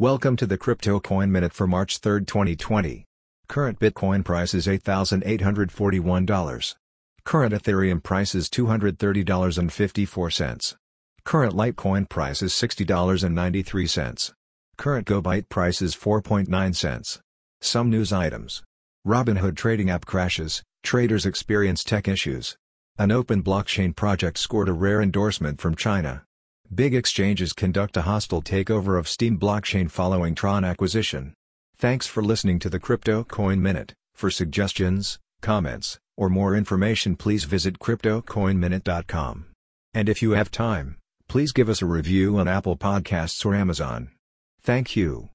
Welcome to the Crypto Coin Minute for March 3, 2020. Current Bitcoin price is $8,841. Current Ethereum price is $230.54. Current Litecoin price is $60.93. Current GoByte price is 4.9 cents. Some news items. Robinhood trading app crashes, traders experience tech issues. An open blockchain project scored a rare endorsement from China. Big exchanges conduct a hostile takeover of Steem blockchain following Tron acquisition. Thanks for listening to the Crypto Coin Minute. For suggestions, comments, or more information, please visit cryptocoinminute.com. And if you have time, please give us a review on Apple Podcasts or Amazon. Thank you.